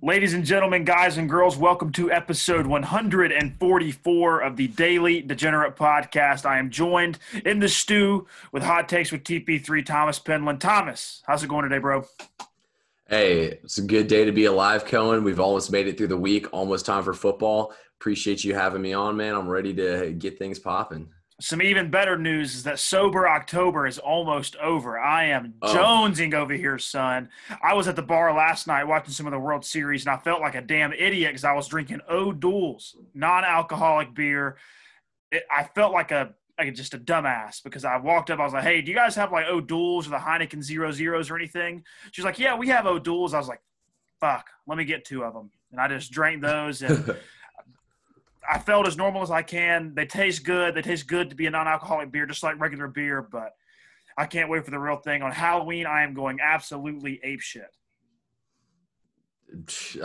Ladies and gentlemen, guys and girls, welcome to episode 144 of the Daily Degenerate Podcast. I am joined in the stew with hot takes with TP3 Thomas Penland. Thomas, how's it going today, bro? Hey, it's a good day to be alive, Cohen. We've almost made it through the week, almost time for football. Appreciate you having me on, man. I'm ready to get things popping. Some even better news is that sober October is almost over. I am oh. jonesing over here, son. I was at the bar last night watching some of the World Series, and I felt like a damn idiot because I was drinking O'Doul's non-alcoholic beer. It, I felt like a like just a dumbass because I walked up. I was like, "Hey, do you guys have like O'Doul's or the Heineken Zero Zeros or anything?" She's like, "Yeah, we have O'Doul's." I was like, "Fuck, let me get two of them," and I just drank those and. I felt as normal as I can. They taste good. They taste good to be a non-alcoholic beer, just like regular beer. But I can't wait for the real thing on Halloween. I am going absolutely ape shit.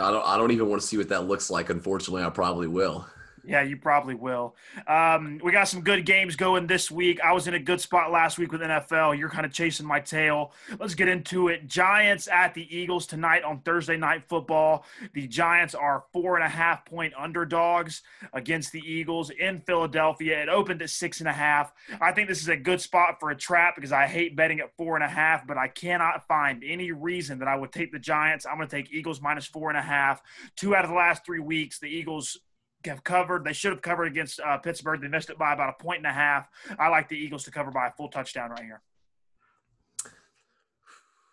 I don't. I don't even want to see what that looks like. Unfortunately, I probably will. Yeah, you probably will. Um, we got some good games going this week. I was in a good spot last week with NFL. You're kind of chasing my tail. Let's get into it. Giants at the Eagles tonight on Thursday Night Football. The Giants are four and a half point underdogs against the Eagles in Philadelphia. It opened at six and a half. I think this is a good spot for a trap because I hate betting at four and a half, but I cannot find any reason that I would take the Giants. I'm going to take Eagles minus four and a half. Two out of the last three weeks, the Eagles have covered. They should have covered against uh, Pittsburgh. They missed it by about a point and a half. I like the Eagles to cover by a full touchdown right here.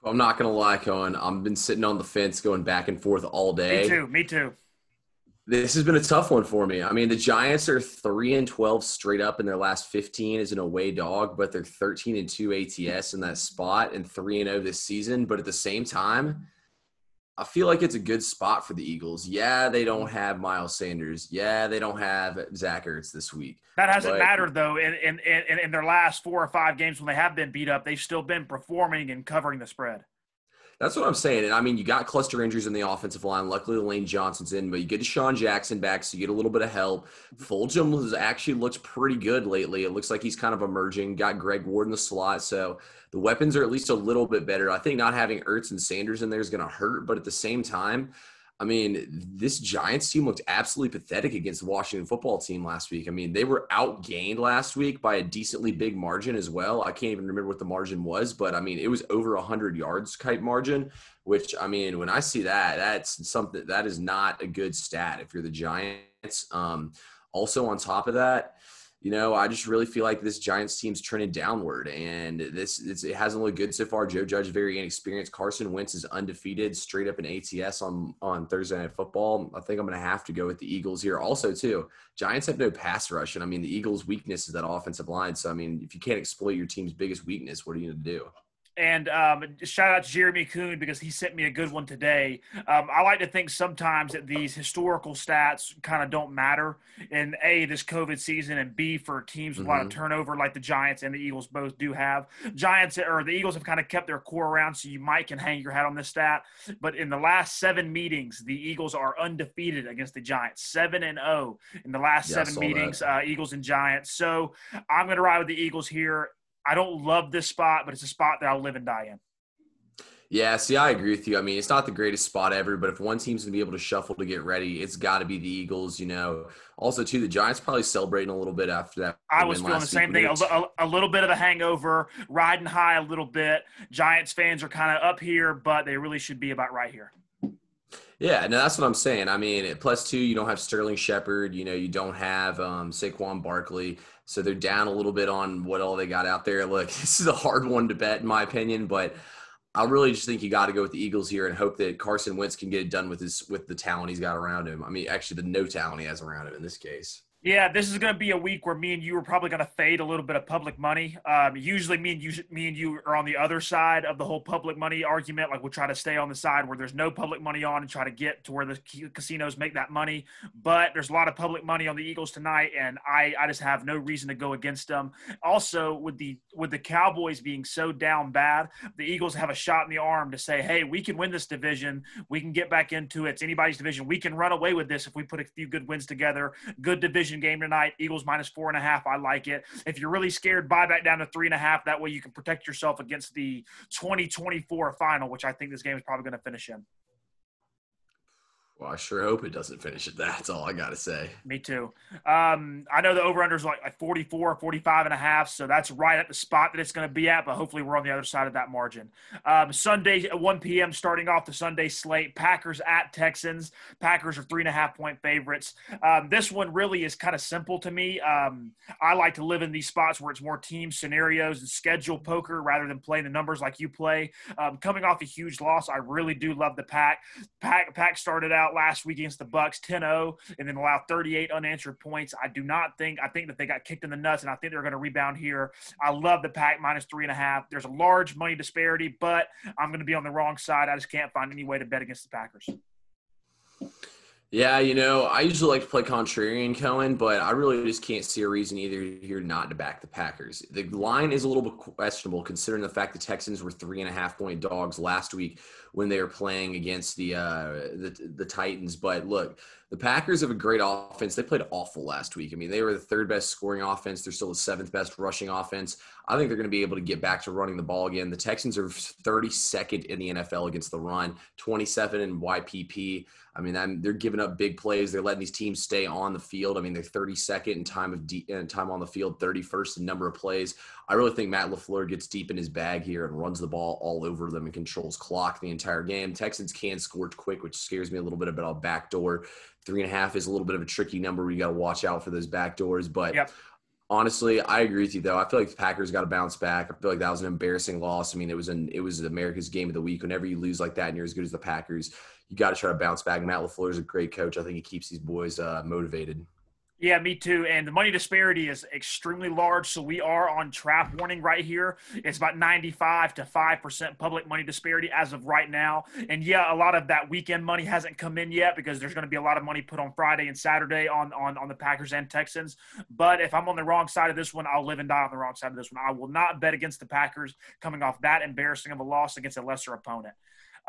I'm not gonna lie, Cohen. I've been sitting on the fence, going back and forth all day. Me too. Me too. This has been a tough one for me. I mean, the Giants are three and twelve straight up in their last fifteen as an away dog, but they're thirteen and two ATS in that spot and three and zero oh this season. But at the same time, I feel like it's a good spot for the Eagles. Yeah, they don't mm-hmm. have Miles Sanders. Yeah, they don't have Zach Ertz this week. That hasn't but, mattered though. In, in in in their last four or five games when they have been beat up, they've still been performing and covering the spread. That's what I'm saying. And I mean, you got cluster injuries in the offensive line. Luckily, Lane Johnson's in, but you get DeSean Jackson back, so you get a little bit of help. Mm-hmm. Fulgham has actually looked pretty good lately. It looks like he's kind of emerging. Got Greg Ward in the slot, so the weapons are at least a little bit better. I think not having Ertz and Sanders in there is going to hurt, but at the same time, I mean, this Giants team looked absolutely pathetic against the Washington football team last week. I mean, they were outgained last week by a decently big margin as well. I can't even remember what the margin was, but I mean, it was over 100 yards type margin, which I mean, when I see that, that's something that is not a good stat if you're the Giants. Um, also, on top of that, you know, I just really feel like this Giants team's trending downward, and this it hasn't looked good so far. Joe Judge very inexperienced. Carson Wentz is undefeated, straight up in ATS on on Thursday Night Football. I think I'm going to have to go with the Eagles here. Also, too, Giants have no pass rush, and I mean the Eagles' weakness is that offensive line. So I mean, if you can't exploit your team's biggest weakness, what are you going to do? And um, shout out to Jeremy Kuhn because he sent me a good one today. Um, I like to think sometimes that these historical stats kind of don't matter in A, this COVID season, and B, for teams with mm-hmm. a lot of mm-hmm. turnover like the Giants and the Eagles both do have. Giants or the Eagles have kind of kept their core around, so you might can hang your hat on this stat. But in the last seven meetings, the Eagles are undefeated against the Giants, 7 and 0 in the last yeah, seven meetings, uh, Eagles and Giants. So I'm going to ride with the Eagles here. I don't love this spot, but it's a spot that I'll live and die in. Yeah, see, I agree with you. I mean, it's not the greatest spot ever, but if one team's gonna be able to shuffle to get ready, it's got to be the Eagles. You know, also too, the Giants probably celebrating a little bit after that. I was feeling the same thing. A, a, a, little bit of a hangover, riding high a little bit. Giants fans are kind of up here, but they really should be about right here. Yeah, no, that's what I'm saying. I mean, plus two, you don't have Sterling Shepard. You know, you don't have um, Saquon Barkley. So they're down a little bit on what all they got out there. Look, this is a hard one to bet, in my opinion, but I really just think you got to go with the Eagles here and hope that Carson Wentz can get it done with his with the talent he's got around him. I mean, actually, the no talent he has around him in this case. Yeah, this is going to be a week where me and you are probably going to fade a little bit of public money. Um, usually, me and you, me and you are on the other side of the whole public money argument. Like we'll try to stay on the side where there's no public money on and try to get to where the casinos make that money. But there's a lot of public money on the Eagles tonight, and I, I just have no reason to go against them. Also, with the with the Cowboys being so down bad, the Eagles have a shot in the arm to say, "Hey, we can win this division. We can get back into it. It's anybody's division. We can run away with this if we put a few good wins together. Good division." Division game tonight. Eagles minus four and a half. I like it. If you're really scared, buy back down to three and a half. That way you can protect yourself against the 2024 final, which I think this game is probably going to finish in. Well, I sure hope it doesn't finish at that. That's all I got to say. Me too. Um, I know the over-under is like, like 44, 45 and a half, so that's right at the spot that it's going to be at, but hopefully we're on the other side of that margin. Um, Sunday at 1 p.m. starting off the Sunday slate, Packers at Texans. Packers are three and a half point favorites. Um, this one really is kind of simple to me. Um, I like to live in these spots where it's more team scenarios and schedule poker rather than playing the numbers like you play. Um, coming off a huge loss, I really do love the Pack. Pack, Pack started out last week against the Bucs 10-0 and then allow 38 unanswered points. I do not think I think that they got kicked in the nuts, and I think they're going to rebound here. I love the pack minus three and a half. There's a large money disparity, but I'm going to be on the wrong side. I just can't find any way to bet against the Packers. Yeah, you know, I usually like to play contrarian Cohen, but I really just can't see a reason either here not to back the Packers. The line is a little bit questionable considering the fact the Texans were three and a half point dogs last week when they were playing against the uh, the, the Titans. But look, the Packers have a great offense. They played awful last week. I mean, they were the third best scoring offense. They're still the seventh best rushing offense. I think they're going to be able to get back to running the ball again. The Texans are 32nd in the NFL against the run, 27 in YPP. I mean, they're giving up big plays. They're letting these teams stay on the field. I mean, they're 32nd in time of de- in time on the field, 31st in number of plays. I really think Matt LaFleur gets deep in his bag here and runs the ball all over them and controls clock the entire game. Texans can score quick, which scares me a little bit about backdoor. Three and a half is a little bit of a tricky number. You got to watch out for those backdoors, but. Yep honestly, I agree with you though. I feel like the Packers got to bounce back. I feel like that was an embarrassing loss. I mean, it was an it was America's game of the week. Whenever you lose like that and you're as good as the Packers, you got to try to bounce back. Matt LaFleur is a great coach. I think he keeps these boys uh, motivated. Yeah, me too. And the money disparity is extremely large. So we are on trap warning right here. It's about 95 to 5% public money disparity as of right now. And yeah, a lot of that weekend money hasn't come in yet because there's going to be a lot of money put on Friday and Saturday on, on, on the Packers and Texans. But if I'm on the wrong side of this one, I'll live and die on the wrong side of this one. I will not bet against the Packers coming off that embarrassing of a loss against a lesser opponent.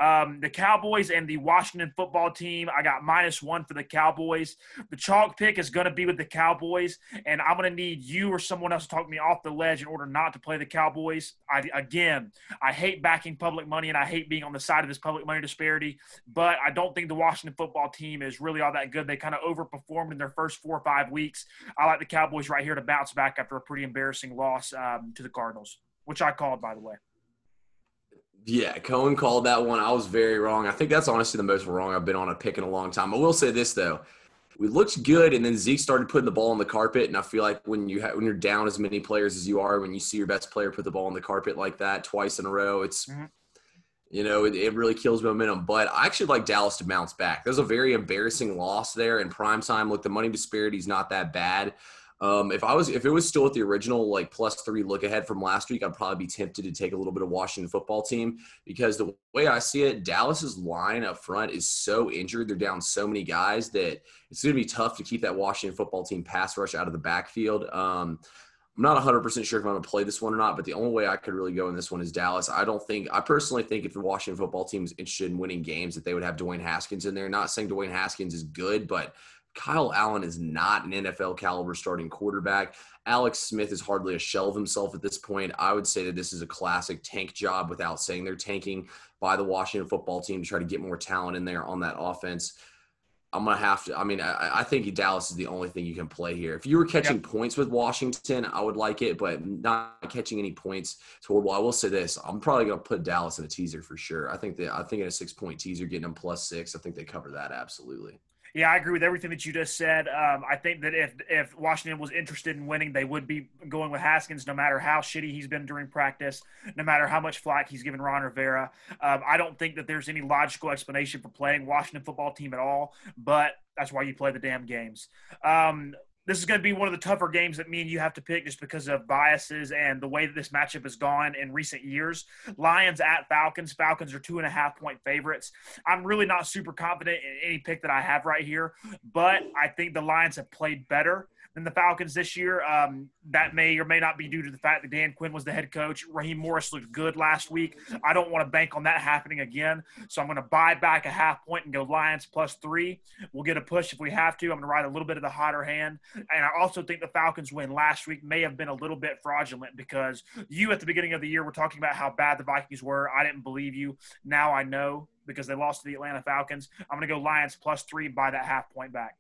Um, the Cowboys and the Washington football team, I got minus one for the Cowboys. The chalk pick is going to be with the Cowboys, and I'm going to need you or someone else to talk me off the ledge in order not to play the Cowboys. I, again, I hate backing public money and I hate being on the side of this public money disparity, but I don't think the Washington football team is really all that good. They kind of overperformed in their first four or five weeks. I like the Cowboys right here to bounce back after a pretty embarrassing loss um, to the Cardinals, which I called, by the way. Yeah, Cohen called that one. I was very wrong. I think that's honestly the most wrong I've been on a pick in a long time. I will say this though, we looked good, and then Zeke started putting the ball on the carpet. And I feel like when you ha- when you're down as many players as you are, when you see your best player put the ball on the carpet like that twice in a row, it's mm-hmm. you know it, it, really kills momentum. But I actually like Dallas to bounce back. There's a very embarrassing loss there in prime time. Look, the money disparity is not that bad. Um, if I was, if it was still at the original like plus three look ahead from last week, I'd probably be tempted to take a little bit of Washington football team because the way I see it, Dallas's line up front is so injured. They're down so many guys that it's going to be tough to keep that Washington football team pass rush out of the backfield. Um, I'm not 100% sure if I'm going to play this one or not, but the only way I could really go in this one is Dallas. I don't think, I personally think if the Washington football team is interested in winning games, that they would have Dwayne Haskins in there. Not saying Dwayne Haskins is good, but Kyle Allen is not an NFL caliber starting quarterback. Alex Smith is hardly a shell of himself at this point. I would say that this is a classic tank job without saying they're tanking by the Washington football team to try to get more talent in there on that offense. I'm gonna have to. I mean, I, I think Dallas is the only thing you can play here. If you were catching yep. points with Washington, I would like it, but not catching any points toward. Well, I will say this: I'm probably gonna put Dallas in a teaser for sure. I think that I think in a six point teaser, getting them plus six, I think they cover that absolutely. Yeah, I agree with everything that you just said. Um, I think that if if Washington was interested in winning, they would be going with Haskins, no matter how shitty he's been during practice, no matter how much flack he's given Ron Rivera. Um, I don't think that there's any logical explanation for playing Washington football team at all, but that's why you play the damn games. Um, this is going to be one of the tougher games that me and you have to pick just because of biases and the way that this matchup has gone in recent years. Lions at Falcons. Falcons are two and a half point favorites. I'm really not super confident in any pick that I have right here, but I think the Lions have played better. Than the Falcons this year. Um, that may or may not be due to the fact that Dan Quinn was the head coach. Raheem Morris looked good last week. I don't want to bank on that happening again. So I'm going to buy back a half point and go Lions plus three. We'll get a push if we have to. I'm going to ride a little bit of the hotter hand. And I also think the Falcons win last week may have been a little bit fraudulent because you at the beginning of the year were talking about how bad the Vikings were. I didn't believe you. Now I know because they lost to the Atlanta Falcons. I'm going to go Lions plus three buy that half point back.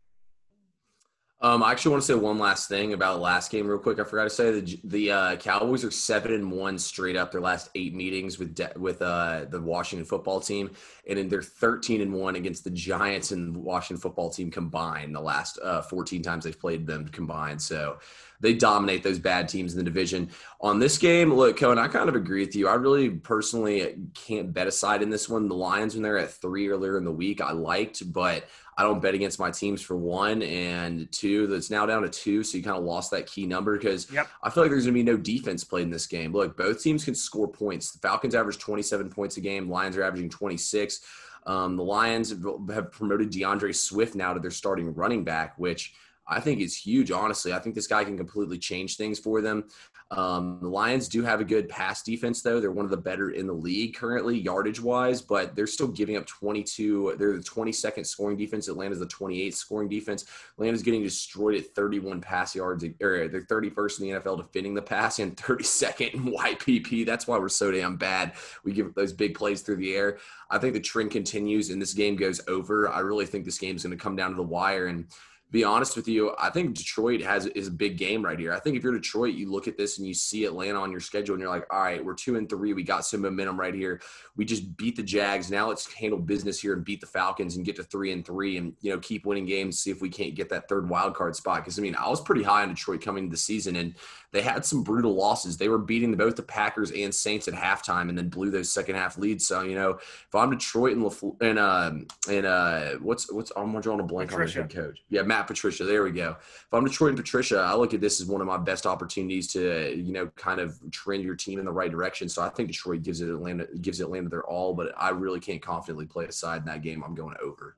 Um, I actually want to say one last thing about last game, real quick. I forgot to say the the uh, Cowboys are seven and one straight up their last eight meetings with de- with uh, the Washington Football Team, and then they're thirteen and one against the Giants and Washington Football Team combined. The last uh, fourteen times they've played them combined, so they dominate those bad teams in the division. On this game, look, Cohen, I kind of agree with you. I really personally can't bet a side in this one. The Lions, when they're at three earlier in the week, I liked, but I don't bet against my teams for one and two. That's now down to two, so you kind of lost that key number because yep. I feel like there's going to be no defense played in this game. Look, both teams can score points. The Falcons average 27 points a game. Lions are averaging 26. Um, the Lions have promoted D'Andre Swift now to their starting running back, which I think is huge. Honestly, I think this guy can completely change things for them. Um, the Lions do have a good pass defense, though. They're one of the better in the league currently, yardage wise, but they're still giving up 22. They're the 22nd scoring defense. Atlanta's the 28th scoring defense. Atlanta's getting destroyed at 31 pass yards, or they're 31st in the NFL defending the pass and 32nd in YPP. That's why we're so damn bad. We give those big plays through the air. I think the trend continues and this game goes over. I really think this game is going to come down to the wire and be honest with you, I think Detroit has is a big game right here. I think if you're Detroit, you look at this and you see Atlanta on your schedule, and you're like, all right, we're two and three. We got some momentum right here. We just beat the Jags. Now let's handle business here and beat the Falcons and get to three and three, and you know keep winning games. See if we can't get that third wild card spot. Because I mean, I was pretty high on Detroit coming into the season, and they had some brutal losses. They were beating both the Packers and Saints at halftime, and then blew those second half leads. So you know, if I'm Detroit and LaFle- and uh and uh what's what's I'm drawing a blank Patricia. on the head coach. Yeah, Matt Patricia. There we go. If I'm Detroit and Patricia, I look at this as one of my best opportunities to you know kind of trend your team in the right direction. So I think Detroit gives it Atlanta gives Atlanta their all, but I really can't confidently play aside in that game. I'm going over.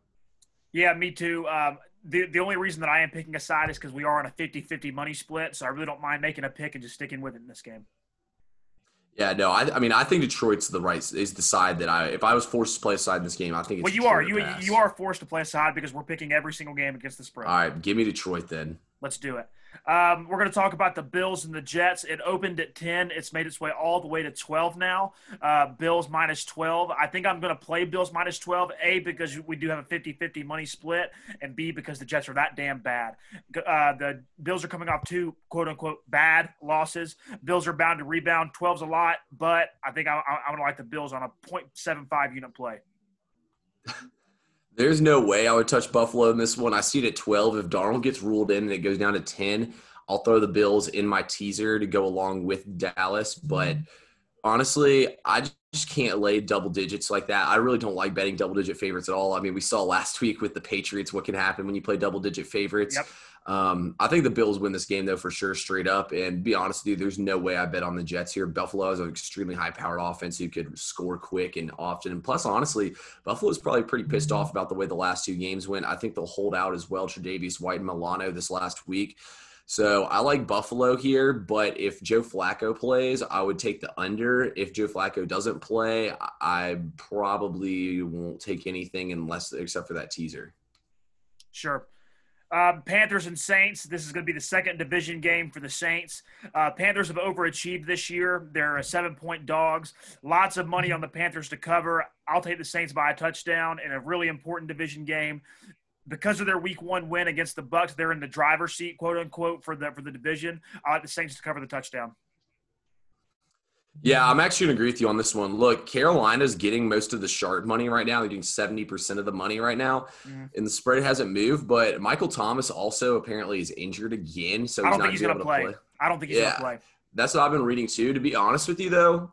Yeah, me too. Um, the, the only reason that I am picking a side is because we are on a 50 50 money split. So I really don't mind making a pick and just sticking with it in this game. Yeah, no, I, I mean, I think Detroit's the right is the side that I. If I was forced to play a side in this game, I think. well, you Detroit are you pass. you are forced to play a side because we're picking every single game against the spread. All right, give me Detroit then. Let's do it. Um, we're going to talk about the Bills and the Jets. It opened at 10. It's made its way all the way to 12 now. Uh, Bills minus 12. I think I'm going to play Bills minus 12, A, because we do have a 50 50 money split, and B, because the Jets are that damn bad. Uh, the Bills are coming off two quote unquote bad losses. Bills are bound to rebound. 12's a lot, but I think I, I, I'm going to like the Bills on a 0.75 unit play. There's no way I would touch Buffalo in this one. I see it at 12. If Darnold gets ruled in and it goes down to 10, I'll throw the Bills in my teaser to go along with Dallas. Mm-hmm. But honestly, I just can't lay double digits like that. I really don't like betting double digit favorites at all. I mean, we saw last week with the Patriots what can happen when you play double digit favorites. Yep. Um, I think the Bills win this game though for sure, straight up. And be honest with you, there's no way I bet on the Jets here. Buffalo is an extremely high-powered offense who could score quick and often. And plus, honestly, Buffalo is probably pretty pissed off about the way the last two games went. I think they'll hold out as well. Tre'Davious White and Milano this last week. So I like Buffalo here, but if Joe Flacco plays, I would take the under. If Joe Flacco doesn't play, I probably won't take anything unless except for that teaser. Sure. Um, Panthers and Saints. This is going to be the second division game for the Saints. Uh, Panthers have overachieved this year. They're seven point dogs. Lots of money on the Panthers to cover. I'll take the Saints by a touchdown in a really important division game. Because of their week one win against the Bucs, they're in the driver's seat, quote unquote, for the for the division. I like the Saints to cover the touchdown. Yeah, I'm actually going to agree with you on this one. Look, Carolina's getting most of the sharp money right now. They're getting 70% of the money right now. Mm. And the spread hasn't moved, but Michael Thomas also apparently is injured again. So I don't think he's going to play. play. I don't think he's yeah, going to play. That's what I've been reading too. To be honest with you, though,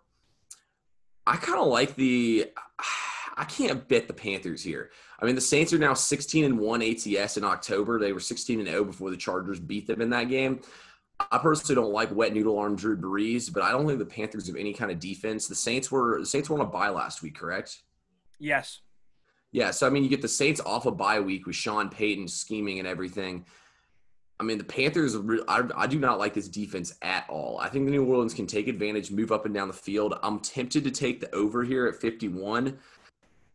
I kind of like the. I can't bet the Panthers here. I mean, the Saints are now 16 and 1 ATS in October. They were 16 and 0 before the Chargers beat them in that game. I personally don't like wet noodle arm Drew Brees, but I don't think the Panthers have any kind of defense. The Saints were the Saints were on a bye last week, correct? Yes. Yeah, so I mean, you get the Saints off a bye week with Sean Payton scheming and everything. I mean, the Panthers, I, I, do not like this defense at all. I think the New Orleans can take advantage, move up and down the field. I'm tempted to take the over here at 51.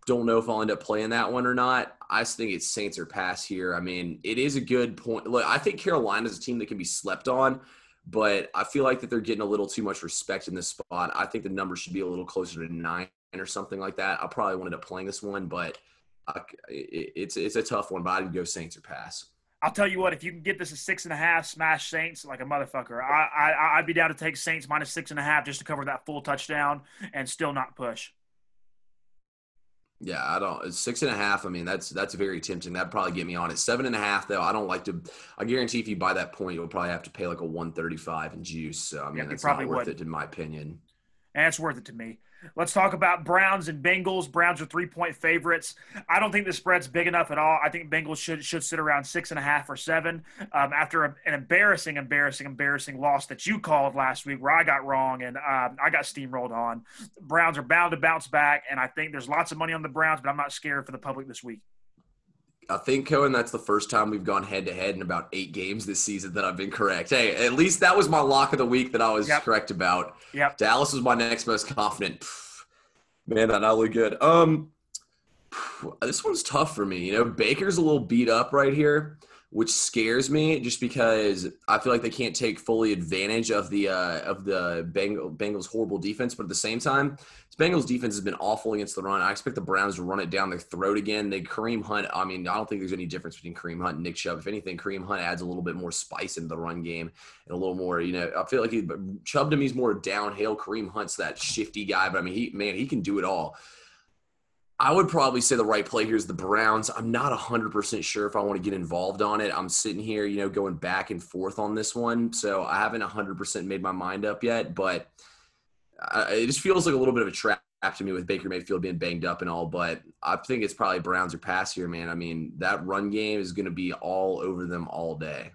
Don't know if I'll end up playing that one or not. I just think it's Saints or pass here. I mean, it is a good point. Look, I think Carolina is a team that can be slept on, but I feel like that they're getting a little too much respect in this spot. I think the number should be a little closer to nine or something like that. I probably wanted up playing this one, but I, it, it's it's a tough one. But I'd go Saints or pass. I'll tell you what, if you can get this at six and a half, smash Saints like a motherfucker. I, I I'd be down to take Saints minus six and a half just to cover that full touchdown and still not push. Yeah, I don't. Six and a half. I mean, that's that's very tempting. That'd probably get me on it. Seven and a half, though. I don't like to. I guarantee if you buy that point, you'll probably have to pay like a one thirty five in juice. So I mean, yeah, that's probably not worth would. it in my opinion. And it's worth it to me. Let's talk about Browns and Bengals. Browns are three point favorites. I don't think the spread's big enough at all. I think Bengals should should sit around six and a half or seven um, after a, an embarrassing, embarrassing, embarrassing loss that you called last week where I got wrong and um, I got steamrolled on. Browns are bound to bounce back, and I think there's lots of money on the Browns, but I'm not scared for the public this week. I think Cohen, that's the first time we've gone head to head in about eight games this season that I've been correct. Hey, at least that was my lock of the week that I was yep. correct about. Yep. Dallas was my next most confident. Man, that not look good. Um, this one's tough for me. You know, Baker's a little beat up right here which scares me just because I feel like they can't take fully advantage of the uh, of the Bengals horrible defense. But at the same time, this Bengals defense has been awful against the run. I expect the Browns to run it down their throat again. They Kareem Hunt. I mean, I don't think there's any difference between Kareem Hunt and Nick Chubb. If anything, Kareem Hunt adds a little bit more spice into the run game and a little more. You know, I feel like he, Chubb to me is more downhill. Kareem Hunt's that shifty guy, but I mean, he man, he can do it all. I would probably say the right play here is the Browns. I'm not 100% sure if I want to get involved on it. I'm sitting here, you know, going back and forth on this one. So I haven't 100% made my mind up yet, but uh, it just feels like a little bit of a trap to me with Baker Mayfield being banged up and all. But I think it's probably Browns or pass here, man. I mean, that run game is going to be all over them all day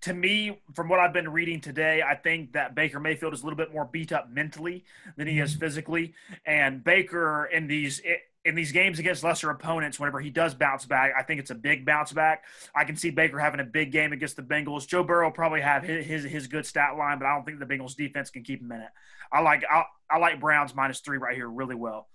to me, from what I've been reading today, I think that Baker Mayfield is a little bit more beat up mentally than he is mm-hmm. physically. And Baker in these in these games against lesser opponents, whenever he does bounce back, I think it's a big bounce back. I can see Baker having a big game against the Bengals. Joe Burrow probably have his his, his good stat line, but I don't think the Bengals defense can keep him in it. I like I, I like Browns minus three right here really well.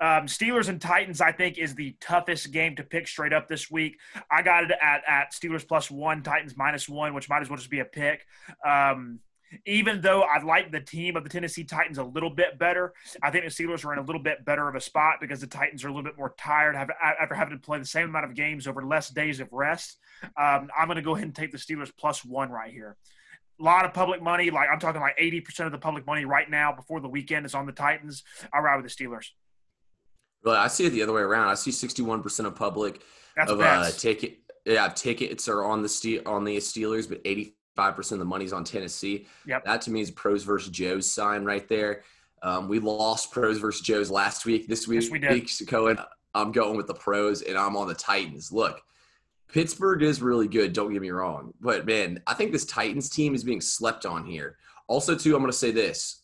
Um, Steelers and Titans, I think, is the toughest game to pick straight up this week. I got it at, at Steelers plus one, Titans minus one, which might as well just be a pick. Um, even though I like the team of the Tennessee Titans a little bit better, I think the Steelers are in a little bit better of a spot because the Titans are a little bit more tired after having to play the same amount of games over less days of rest. Um, I'm going to go ahead and take the Steelers plus one right here. A lot of public money, like I'm talking like 80% of the public money right now before the weekend is on the Titans. I ride with the Steelers. Really, I see it the other way around. I see 61% of public That's of uh, ticket yeah tickets are on the Steel on the Steelers, but 85% of the money's on Tennessee. Yep. That to me is pros versus Joe's sign right there. Um, we lost pros versus Joe's last week. This week, yes, we did. Cohen, I'm going with the pros, and I'm on the Titans. Look, Pittsburgh is really good. Don't get me wrong, but man, I think this Titans team is being slept on here. Also, too, I'm going to say this.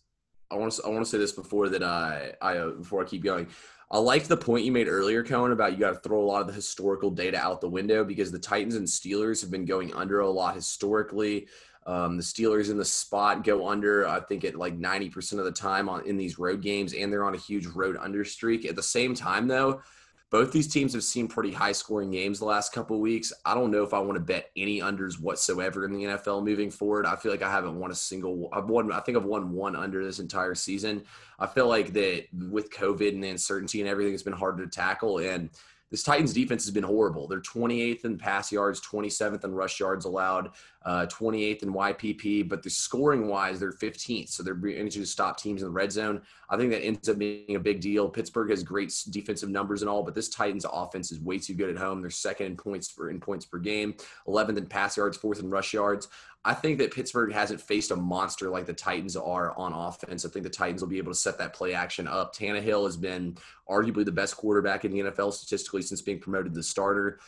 I want to I want to say this before that I I uh, before I keep going. I liked the point you made earlier, Cohen, about you got to throw a lot of the historical data out the window because the Titans and Steelers have been going under a lot historically. Um, the Steelers in the spot go under, I think, at like 90% of the time on in these road games, and they're on a huge road under streak. At the same time, though, both these teams have seen pretty high scoring games the last couple of weeks. I don't know if I want to bet any unders whatsoever in the NFL moving forward. I feel like I haven't won a single. I've won. I think I've won one under this entire season. I feel like that with COVID and the uncertainty and everything, it's been hard to tackle. And this Titans defense has been horrible. They're 28th in pass yards, 27th in rush yards allowed, uh, 28th in YPP, but the scoring wise, they're 15th. So they're able to stop teams in the red zone. I think that ends up being a big deal. Pittsburgh has great defensive numbers and all, but this Titans offense is way too good at home. They're second in points per in points per game, 11th in pass yards, fourth in rush yards. I think that Pittsburgh hasn't faced a monster like the Titans are on offense. I think the Titans will be able to set that play action up. Tannehill has been arguably the best quarterback in the NFL statistically since being promoted to the starter.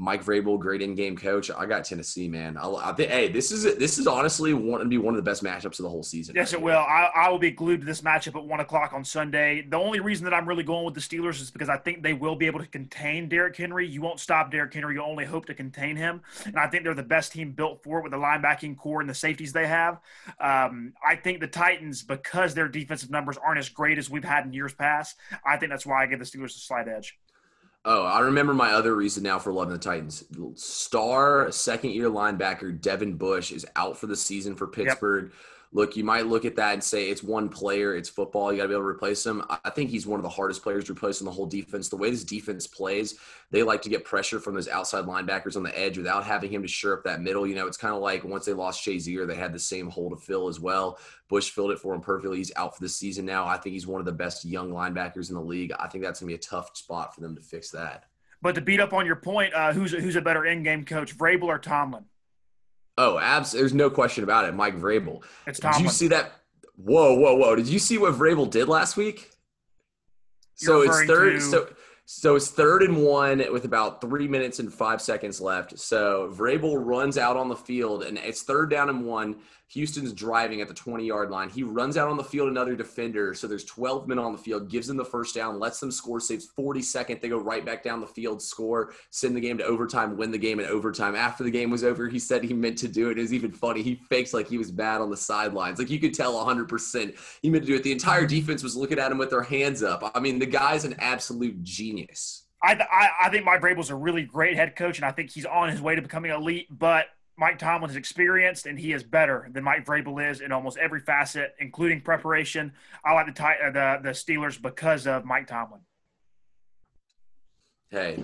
Mike Vrabel, great in-game coach. I got Tennessee, man. I, I think, hey, this is this is honestly going to be one of the best matchups of the whole season. Yes, it will. I, I, will be glued to this matchup at one o'clock on Sunday. The only reason that I'm really going with the Steelers is because I think they will be able to contain Derrick Henry. You won't stop Derrick Henry. You only hope to contain him, and I think they're the best team built for it with the linebacking core and the safeties they have. Um, I think the Titans, because their defensive numbers aren't as great as we've had in years past, I think that's why I give the Steelers a slight edge. Oh, I remember my other reason now for loving the Titans. Star second year linebacker Devin Bush is out for the season for Pittsburgh. Yep look, you might look at that and say it's one player, it's football, you got to be able to replace him. I think he's one of the hardest players to replace in the whole defense. The way this defense plays, they like to get pressure from those outside linebackers on the edge without having him to shore up that middle. You know, it's kind of like once they lost Shazier, they had the same hole to fill as well. Bush filled it for him perfectly. He's out for the season now. I think he's one of the best young linebackers in the league. I think that's going to be a tough spot for them to fix that. But to beat up on your point, uh, who's who's a better in-game coach, Vrabel or Tomlin? Oh, abs. There's no question about it. Mike Vrabel. It's Tomlin. Did you see that? Whoa, whoa, whoa! Did you see what Vrabel did last week? You're so it's third. To... So so it's third and one with about three minutes and five seconds left. So Vrabel runs out on the field, and it's third down and one. Houston's driving at the 20 yard line. He runs out on the field, another defender. So there's 12 men on the field, gives them the first down, lets them score, saves 40 seconds. They go right back down the field, score, send the game to overtime, win the game in overtime. After the game was over, he said he meant to do it. It was even funny. He fakes like he was bad on the sidelines. Like you could tell 100% he meant to do it. The entire defense was looking at him with their hands up. I mean, the guy's an absolute genius. I, I, I think Mike Vrabel's a really great head coach, and I think he's on his way to becoming elite. But Mike Tomlin is experienced and he is better than Mike Vrabel is in almost every facet, including preparation. I like the uh, the, the Steelers because of Mike Tomlin. Hey,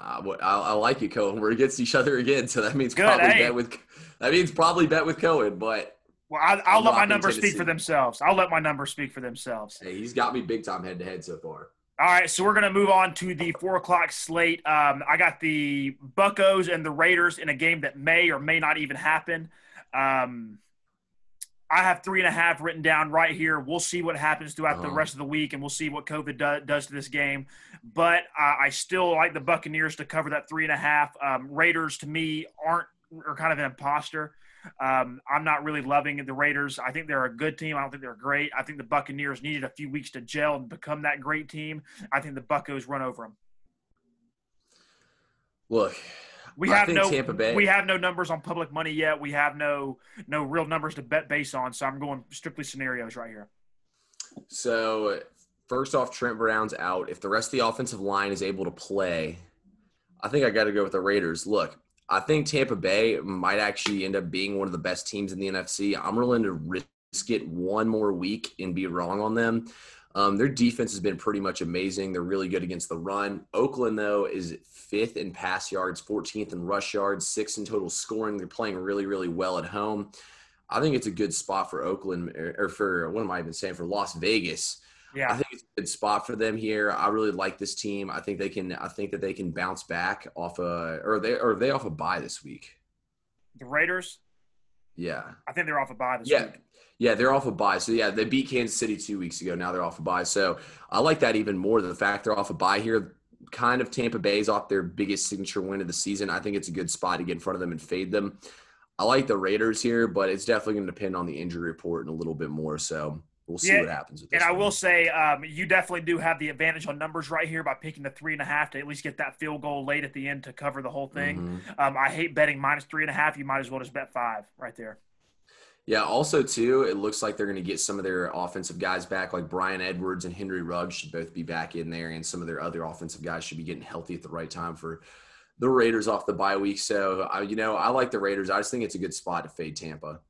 uh, I, I, like you, Cohen. We're against each other again, so that means Good, probably hey. bet with that means probably bet with Cohen. But well, I, will let my numbers speak for themselves. I'll let my numbers speak for themselves. Hey, he's got me big time head to head so far. All right, so we're going to move on to the four o'clock slate. Um, I got the Buckos and the Raiders in a game that may or may not even happen. Um, I have three and a half written down right here. We'll see what happens throughout uh-huh. the rest of the week, and we'll see what COVID do, does to this game. But uh, I still like the Buccaneers to cover that three and a half. Um, Raiders, to me, aren't are kind of an imposter. Um, I'm not really loving the Raiders. I think they're a good team. I don't think they're great. I think the Buccaneers needed a few weeks to gel and become that great team. I think the Buckos run over them. Look, we have no. We have no numbers on public money yet. We have no no real numbers to bet based on. So I'm going strictly scenarios right here. So first off, Trent Brown's out. If the rest of the offensive line is able to play, I think I got to go with the Raiders. Look, I think Tampa Bay might actually end up being one of the best teams in the NFC. I'm willing to risk it one more week and be wrong on them. Um, their defense has been pretty much amazing. They're really good against the run. Oakland, though, is fifth in pass yards, 14th in rush yards, sixth in total scoring. They're playing really, really well at home. I think it's a good spot for Oakland, or for what am I even saying, for Las Vegas yeah. I think it's a good spot for them here. I really like this team. I think they can. I think that they can bounce back off a or they or they off a bye this week. The Raiders. Yeah. I think they're off a bye this yeah. week. Yeah, they're off a bye. So yeah, they beat Kansas City two weeks ago. Now they're off a bye. So I like that even more. The fact they're off a bye here, kind of Tampa Bay's off their biggest signature win of the season. I think it's a good spot to get in front of them and fade them. I like the Raiders here, but it's definitely going to depend on the injury report and a little bit more. So we'll see yeah, what happens with this. And I will say, um, you definitely do have the advantage on numbers right here by picking the three and a half to at least get that field goal late at the end to cover the whole thing. Mm-hmm. Um, I hate betting minus three and a half. You might as well just bet five right there. Yeah. Also, too, it looks like they're going to get some of their offensive guys back, like Bryan Edwards and Henry Ruggs should both be back in there, and some of their other offensive guys should be getting healthy at the right time for the Raiders off the bye week. So, uh, you know, I like the Raiders. I just think it's a good spot to fade Tampa.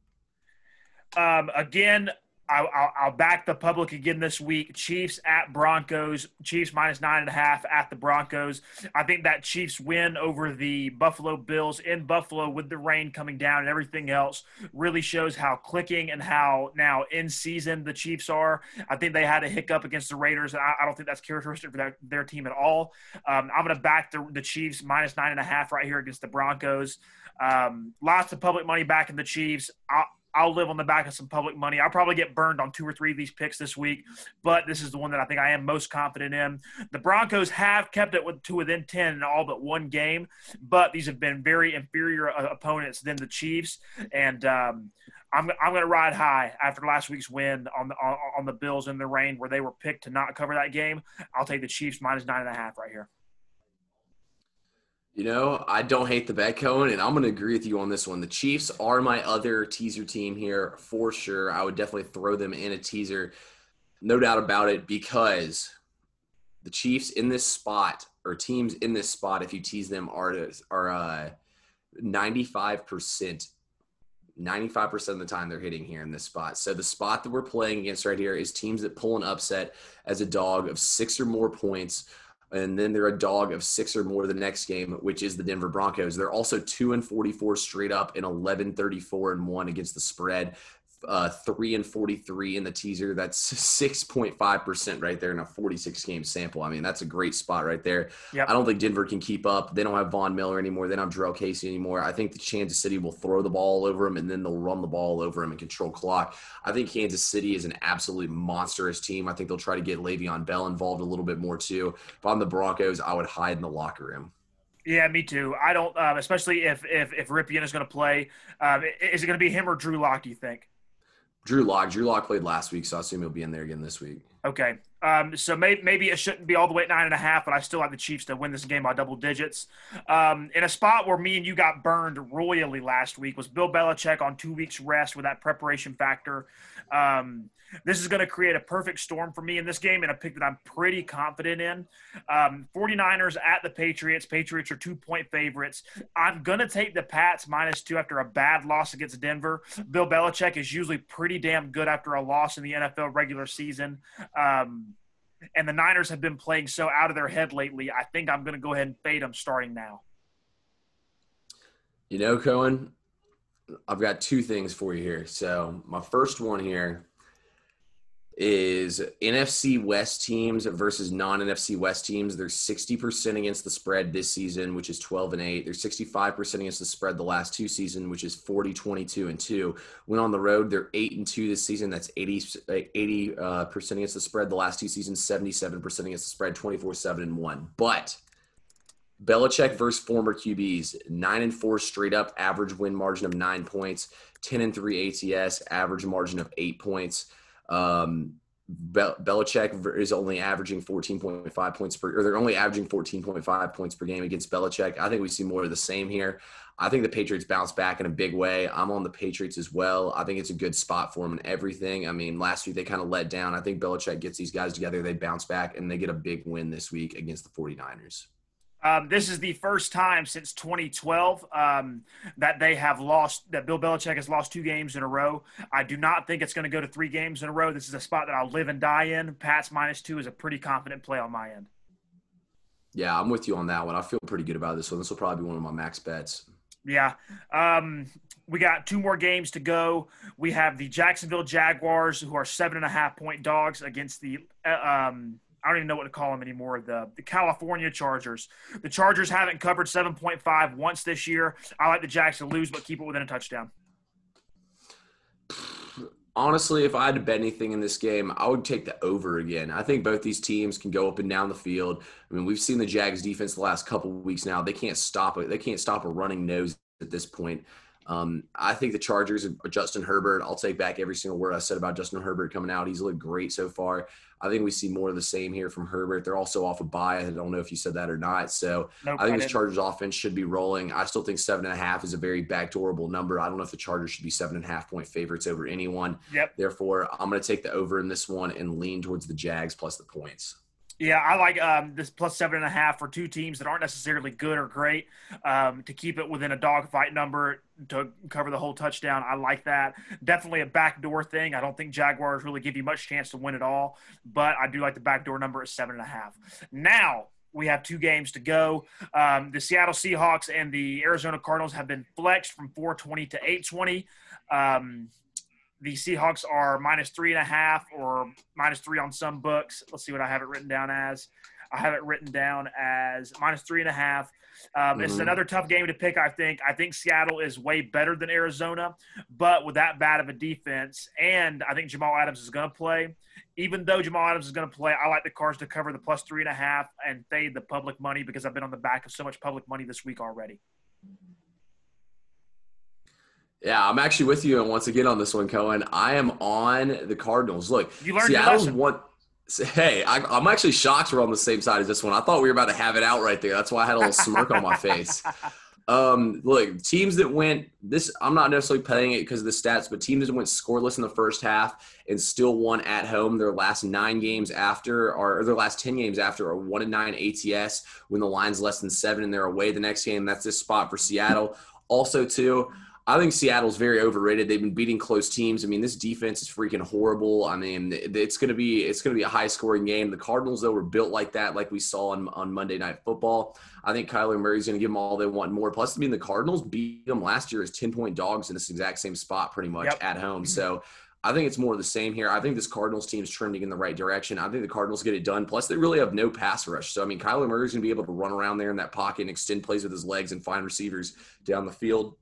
Um, again, I'll, I'll, back the public again this week. Chiefs at Broncos. Chiefs minus nine and a half at the Broncos. I think that Chiefs win over the Buffalo Bills in Buffalo with the rain coming down and everything else really shows how clicking and how now in season the Chiefs are. I think they had a hiccup against the Raiders, and I, I don't think that's characteristic for their, team at all. Um, I'm going to back the, the Chiefs minus nine and a half right here against the Broncos. Um, lots of public money back in the Chiefs. I'll, I'll live on the back of some public money. I'll probably get burned on two or three of these picks this week, but this is the one that I think I am most confident in. The Broncos have kept it with, to within 10 in all but one game, but these have been very inferior uh, opponents than the Chiefs. And um, I'm, I'm going to ride high after last week's win on the, on, on the Bills in the rain where they were picked to not cover that game. I'll take the Chiefs minus nine and a half right here. You know, I don't hate the bet, Cohen, and I'm going to agree with you on this one. The Chiefs are my other teaser team here for sure. I would definitely throw them in a teaser, no doubt about it, because the Chiefs in this spot or teams in this spot, if you tease them, are are uh, 95%. 95% of the time they're hitting here in this spot. So the spot that we're playing against right here is teams that pull an upset as a dog of six or more points and then they're a dog of six or more the next game, which is the Denver Broncos. They're also two and forty-four straight up and eleven thirty-four and one against the spread uh, three and 43 in the teaser. That's 6.5% right there in a 46 game sample. I mean, that's a great spot right there. Yep. I don't think Denver can keep up. They don't have Von Miller anymore. They don't have Jurrell Casey anymore. I think the Kansas City will throw the ball over them and then they'll run the ball over them and control clock. I think Kansas City is an absolutely monstrous team. I think they'll try to get Le'Veon Bell involved a little bit more too. If I'm the Broncos, I would hide in the locker room. Yeah, me too. I don't, um, especially if if if Rypien is going to play. Um, is it going to be him or Drew Lock? Do you think? Drew Lock. Drew Lock played last week, so I assume he'll be in there again this week. Okay. Um, so may, maybe it shouldn't be all the way at nine and a half, but I still like the Chiefs to win this game by double digits. Um, in a spot where me and you got burned royally last week was Bill Belichick on two weeks rest with that preparation factor. Um, this is going to create a perfect storm for me in this game and a pick that I'm pretty confident in. Um, 49ers at the Patriots. Patriots are two point favorites. I'm going to take the Pats minus two after a bad loss against Denver. Bill Belichick is usually pretty damn good after a loss in the NFL regular season. Um, and the Niners have been playing so out of their head lately. I think I'm going to go ahead and fade them starting now. You know, Cohen, I've got two things for you here. So, my first one here is NFC West teams versus non NFC West teams. They're 60% against the spread this season, which is 12 and 8. They're 65% against the spread the last two seasons, which is 40, 22 and 2. When on the road, they're 8 and 2 this season. That's 80, 80% uh, percent against the spread the last two seasons, 77% against the spread, 24 7 and 1. But Belichick versus former QBs, 9 and 4 straight up, average win margin of 9 points, 10 and 3 ATS, average margin of 8 points. Um, Bel- Belichick is only averaging 14.5 points per, or they're only averaging 14.5 points per game against Belichick. I think we see more of the same here. I think the Patriots bounce back in a big way. I'm on the Patriots as well. I think it's a good spot for them and everything. I mean, last week they kind of let down. I think Belichick gets these guys together, they bounce back, and they get a big win this week against the 49ers. Um, this is the first time since 2012 um, that they have lost, that Bill Belichick has lost two games in a row. I do not think it's going to go to three games in a row. This is a spot that I'll live and die in. Pats minus two is a pretty confident play on my end. Yeah, I'm with you on that one. I feel pretty good about this one. This will probably be one of my max bets. Yeah. Um, we got two more games to go. We have the Jacksonville Jaguars, who are seven and a half point dogs against the uh, um, I don't even know what to call them anymore. The the California Chargers. The Chargers haven't covered 7.5 once this year. I like the Jacks to lose, but keep it within a touchdown. Honestly, if I had to bet anything in this game, I would take the over again. I think both these teams can go up and down the field. I mean, we've seen the Jags defense the last couple weeks now. They can't stop it. They can't stop a running nose at this point. Um, I think the Chargers, Justin Herbert, I'll take back every single word I said about Justin Herbert coming out. He's looked great so far. I think we see more of the same here from Herbert. They're also off a of bye. I don't know if you said that or not. So nope, I think this Chargers offense should be rolling. I still think seven and a half is a very backdoorable number. I don't know if the Chargers should be seven and a half point favorites over anyone. Yep. Therefore, I'm going to take the over in this one and lean towards the Jags plus the points. Yeah, I like um, this plus seven and a half for two teams that aren't necessarily good or great um, to keep it within a dogfight number to cover the whole touchdown. I like that. Definitely a backdoor thing. I don't think Jaguars really give you much chance to win at all, but I do like the backdoor number at seven and a half. Now, we have two games to go. Um, the Seattle Seahawks and the Arizona Cardinals have been flexed from 420 to 820. Um, the Seahawks are minus three and a half or minus three on some books. Let's see what I have it written down as. I have it written down as minus three and a half. Um, mm-hmm. It's another tough game to pick. I think. I think Seattle is way better than Arizona, but with that bad of a defense, and I think Jamal Adams is going to play. Even though Jamal Adams is going to play, I like the Cards to cover the plus three and a half and fade the public money because I've been on the back of so much public money this week already. Yeah, I'm actually with you, and once again on this one, Cohen, I am on the Cardinals. Look, you learned Seattle's one. Hey, I, am actually shocked we're on the same side as this one. I thought we were about to have it out right there. That's why I had a little smirk on my face. Um, look, teams that went this, I'm not necessarily playing it because of the stats, but teams that went scoreless in the first half and still won at home their last nine games after, or their last 10 games after, are one and nine ATS when the line's less than seven and they're away the next game. That's this spot for Seattle. Also, too, I think Seattle's very overrated. They've been beating close teams. I mean, this defense is freaking horrible. I mean, it's gonna be it's gonna be a high scoring game. The Cardinals though were built like that, like we saw on, on Monday Night Football. I think Kyler Murray's gonna give them all they want more. Plus, I mean, the Cardinals beat them last year as ten point dogs in this exact same spot, pretty much yep. at home. Mm-hmm. So. I think it's more of the same here. I think this Cardinals team is trending in the right direction. I think the Cardinals get it done. Plus, they really have no pass rush. So, I mean, Kyler Murray's going to be able to run around there in that pocket and extend plays with his legs and find receivers down the field.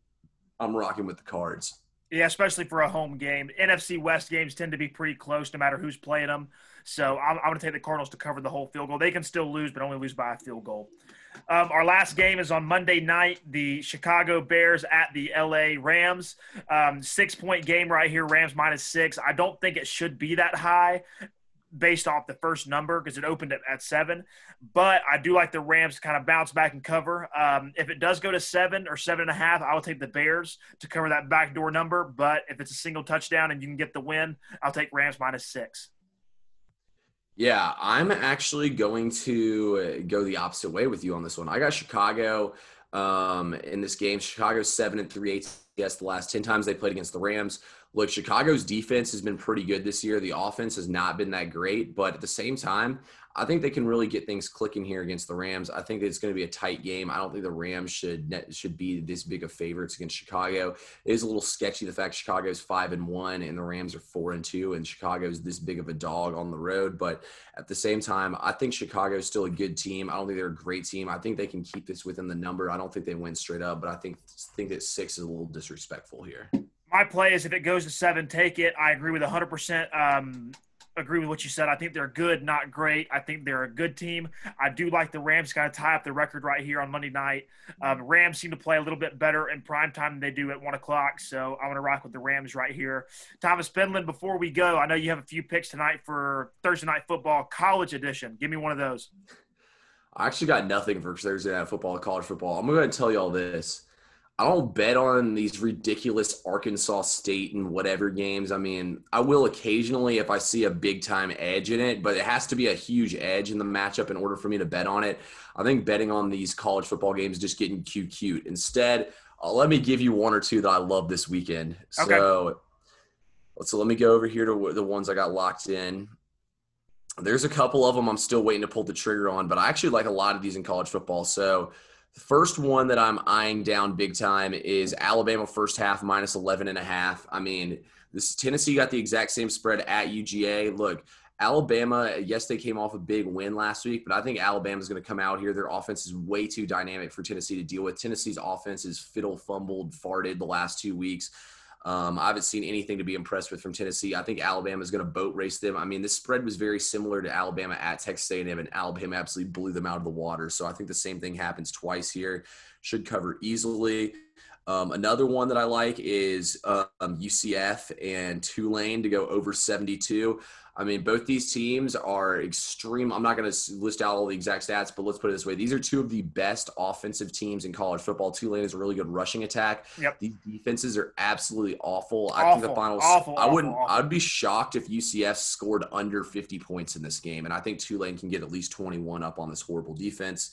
I'm rocking with the cards. Yeah, especially for a home game. NFC West games tend to be pretty close no matter who's playing them. So I'm, I'm going to take the Cardinals to cover the whole field goal. They can still lose, but only lose by a field goal. Um, our last game is on Monday night. The Chicago Bears at the LA Rams. Um, six point game right here. Rams minus six. I don't think it should be that high based off the first number because it opened at, at seven. But I do like the Rams to kind of bounce back and cover. Um, if it does go to seven or seven and a half, I will take the Bears to cover that backdoor number. But if it's a single touchdown and you can get the win, I'll take Rams minus six. Yeah, I'm actually going to go the opposite way with you on this one. I got Chicago um, in this game. Chicago's seven and three. Yes, the last ten times they played against the Rams. Look, Chicago's defense has been pretty good this year. The offense has not been that great, but at the same time, I think they can really get things clicking here against the Rams. I think it's going to be a tight game. I don't think the Rams should should be this big of favorites against Chicago. It is a little sketchy the fact Chicago's five and one and the Rams are four and two, and Chicago's this big of a dog on the road. But at the same time, I think Chicago's still a good team. I don't think they're a great team. I think they can keep this within the number. I don't think they win straight up, but I think think that six is a little disrespectful here my play is if it goes to seven, take it. I agree with 100%. Um, agree with what you said. I think they're good, not great. I think they're a good team. I do like the Rams kind of tie up the record right here on Monday night. Um, Rams seem to play a little bit better in prime time than they do at one o'clock. So I want to rock with the Rams right here. Thomas Penland, before we go, I know you have a few picks tonight for Thursday night football college edition. Give me one of those. I actually got nothing for Thursday night football, college football. I'm going to tell you all this. I don't bet on these ridiculous Arkansas State and whatever games. I mean, I will occasionally if I see a big time edge in it, but it has to be a huge edge in the matchup in order for me to bet on it. I think betting on these college football games just getting cute cute. Instead, uh, let me give you one or two that I love this weekend. Okay. So, so let me go over here to the ones I got locked in. There's a couple of them I'm still waiting to pull the trigger on, but I actually like a lot of these in college football. So the first one that I'm eyeing down big time is Alabama first half minus 11 and a half. I mean, this Tennessee got the exact same spread at UGA. Look, Alabama, yes, they came off a big win last week, but I think Alabama's going to come out here. Their offense is way too dynamic for Tennessee to deal with. Tennessee's offense is fiddle fumbled, farted the last two weeks. Um, I haven't seen anything to be impressed with from Tennessee. I think Alabama is going to boat race them. I mean, this spread was very similar to Alabama at Texas A&M, and Alabama absolutely blew them out of the water. So I think the same thing happens twice here. Should cover easily. Um, another one that I like is um, UCF and Tulane to go over 72. I mean, both these teams are extreme. I'm not going to list out all the exact stats, but let's put it this way: these are two of the best offensive teams in college football. Tulane is a really good rushing attack. Yep. These defenses are absolutely awful. awful I think the finals. Awful, I wouldn't. Awful, I'd be shocked if UCF scored under 50 points in this game, and I think Tulane can get at least 21 up on this horrible defense.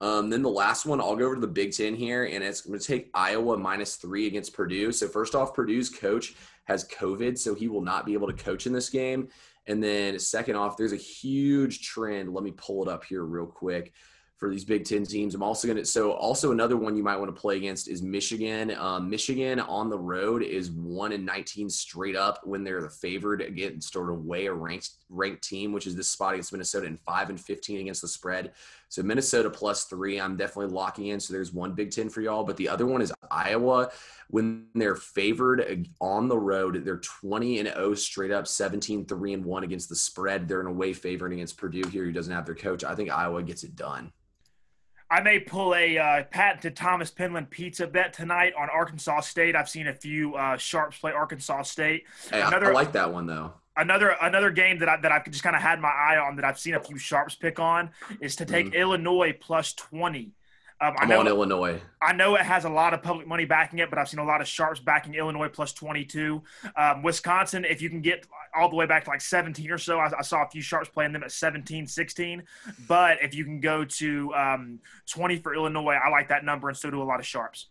Um, then the last one, I'll go over to the Big Ten here, and it's going to take Iowa minus three against Purdue. So first off, Purdue's coach has COVID, so he will not be able to coach in this game. And then second off, there's a huge trend. Let me pull it up here real quick. for these Big Ten teams. I'm also going to, so also another one you might want to play against is Michigan. Um, Michigan on the road is 1 and 19 straight up when they're the favored against sort of way a ranked, ranked team, which is this spot against Minnesota, and 5 and 15 against the spread. So Minnesota plus three, I'm definitely locking in. So there's one Big Ten for y'all, but the other one is Iowa. When they're favored on the road, they're 20 and 0 straight up, 17 3 and 1 against the spread. They're in a way favorite against Purdue here, who doesn't have their coach. I think Iowa gets it done. I may pull a uh, patented Thomas Penland pizza bet tonight on Arkansas State. I've seen a few uh, sharps play Arkansas State. Hey, Another, I like that one though another another game that I that I've just kind of had my eye on that I've seen a few sharps pick on is to take mm-hmm. Illinois plus twenty. Um, I'm I know, on Illinois. I know it has a lot of public money backing it, but I've seen a lot of sharps backing Illinois plus 22. Um, Wisconsin, if you can get all the way back to like 17 or so, I, I, saw a few sharps playing them at 17, 16. But if you can go to um, 20 for Illinois, I like that number, and so do a lot of sharps.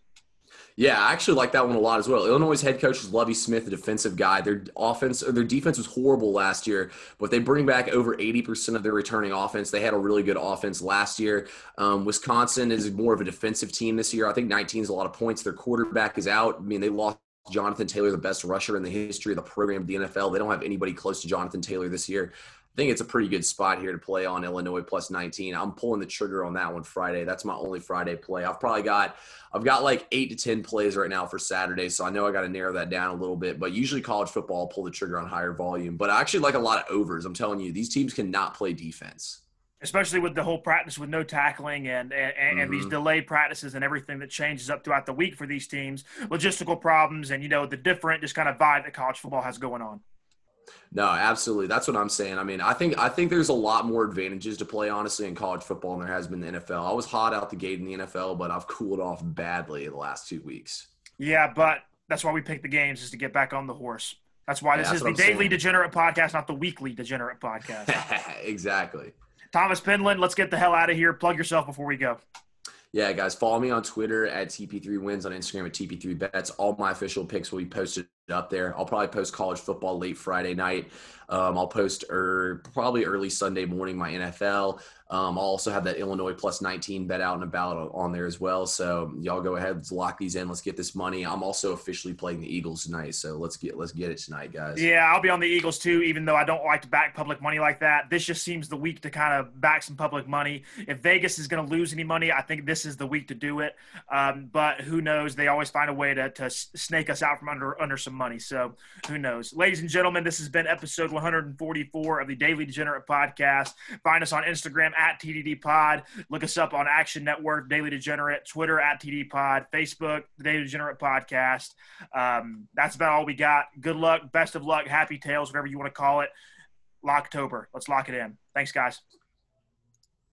Yeah, I actually like that one a lot as well. Illinois' head coach is Lovie Smith, a defensive guy. Their offense or their defense was horrible last year, but they bring back over 80% of their returning offense. They had a really good offense last year. Um, Wisconsin is more of a defensive team this year. I think 19 is a lot of points. Their quarterback is out. I mean, they lost Jonathan Taylor, the best rusher in the history of the program, the NFL. They don't have anybody close to Jonathan Taylor this year. I think it's a pretty good spot here to play on Illinois plus 19. I'm pulling the trigger on that one Friday. That's my only Friday play. I've probably got I've got like eight to ten plays right now for Saturday, so I know I got to narrow that down a little bit. But usually college football, I'll pull the trigger on higher volume. But I actually like a lot of overs. I'm telling you, these teams cannot play defense especially with the whole practice with no tackling and and, and mm-hmm. these delayed practices and everything that changes up throughout the week for these teams, logistical problems, and you know the different just kind of vibe that college football has going on. No, absolutely. That's what I'm saying. I mean, I think I think there's a lot more advantages to play honestly in college football than there has been in the NFL. I was hot out the gate in the NFL, but I've cooled off badly the last two weeks. Yeah, but that's why we pick the games is to get back on the horse. That's why this yeah, that's is the daily saying. degenerate podcast, not the weekly degenerate podcast. exactly. Thomas Penland, let's get the hell out of here. Plug yourself before we go. Yeah, guys, follow me on Twitter at TP3Wins, on Instagram at TP3Bets. All my official picks will be posted up there. I'll probably post college football late Friday night. Um, I'll post er, probably early Sunday morning my NFL. Um, I'll also have that Illinois plus 19 bet out and about on there as well. So y'all go ahead, lock these in. Let's get this money. I'm also officially playing the Eagles tonight, so let's get let's get it tonight, guys. Yeah, I'll be on the Eagles too, even though I don't like to back public money like that. This just seems the week to kind of back some public money. If Vegas is going to lose any money, I think this is the week to do it. Um, but who knows? They always find a way to, to snake us out from under under some money. So who knows? Ladies and gentlemen, this has been episode 144 of the Daily Degenerate Podcast. Find us on Instagram at TDD Pod. Look us up on Action Network, Daily Degenerate, Twitter at TD Pod, Facebook, the Daily Degenerate Podcast. Um, that's about all we got. Good luck, best of luck, happy tales, whatever you want to call it. Locktober. Let's lock it in. Thanks, guys.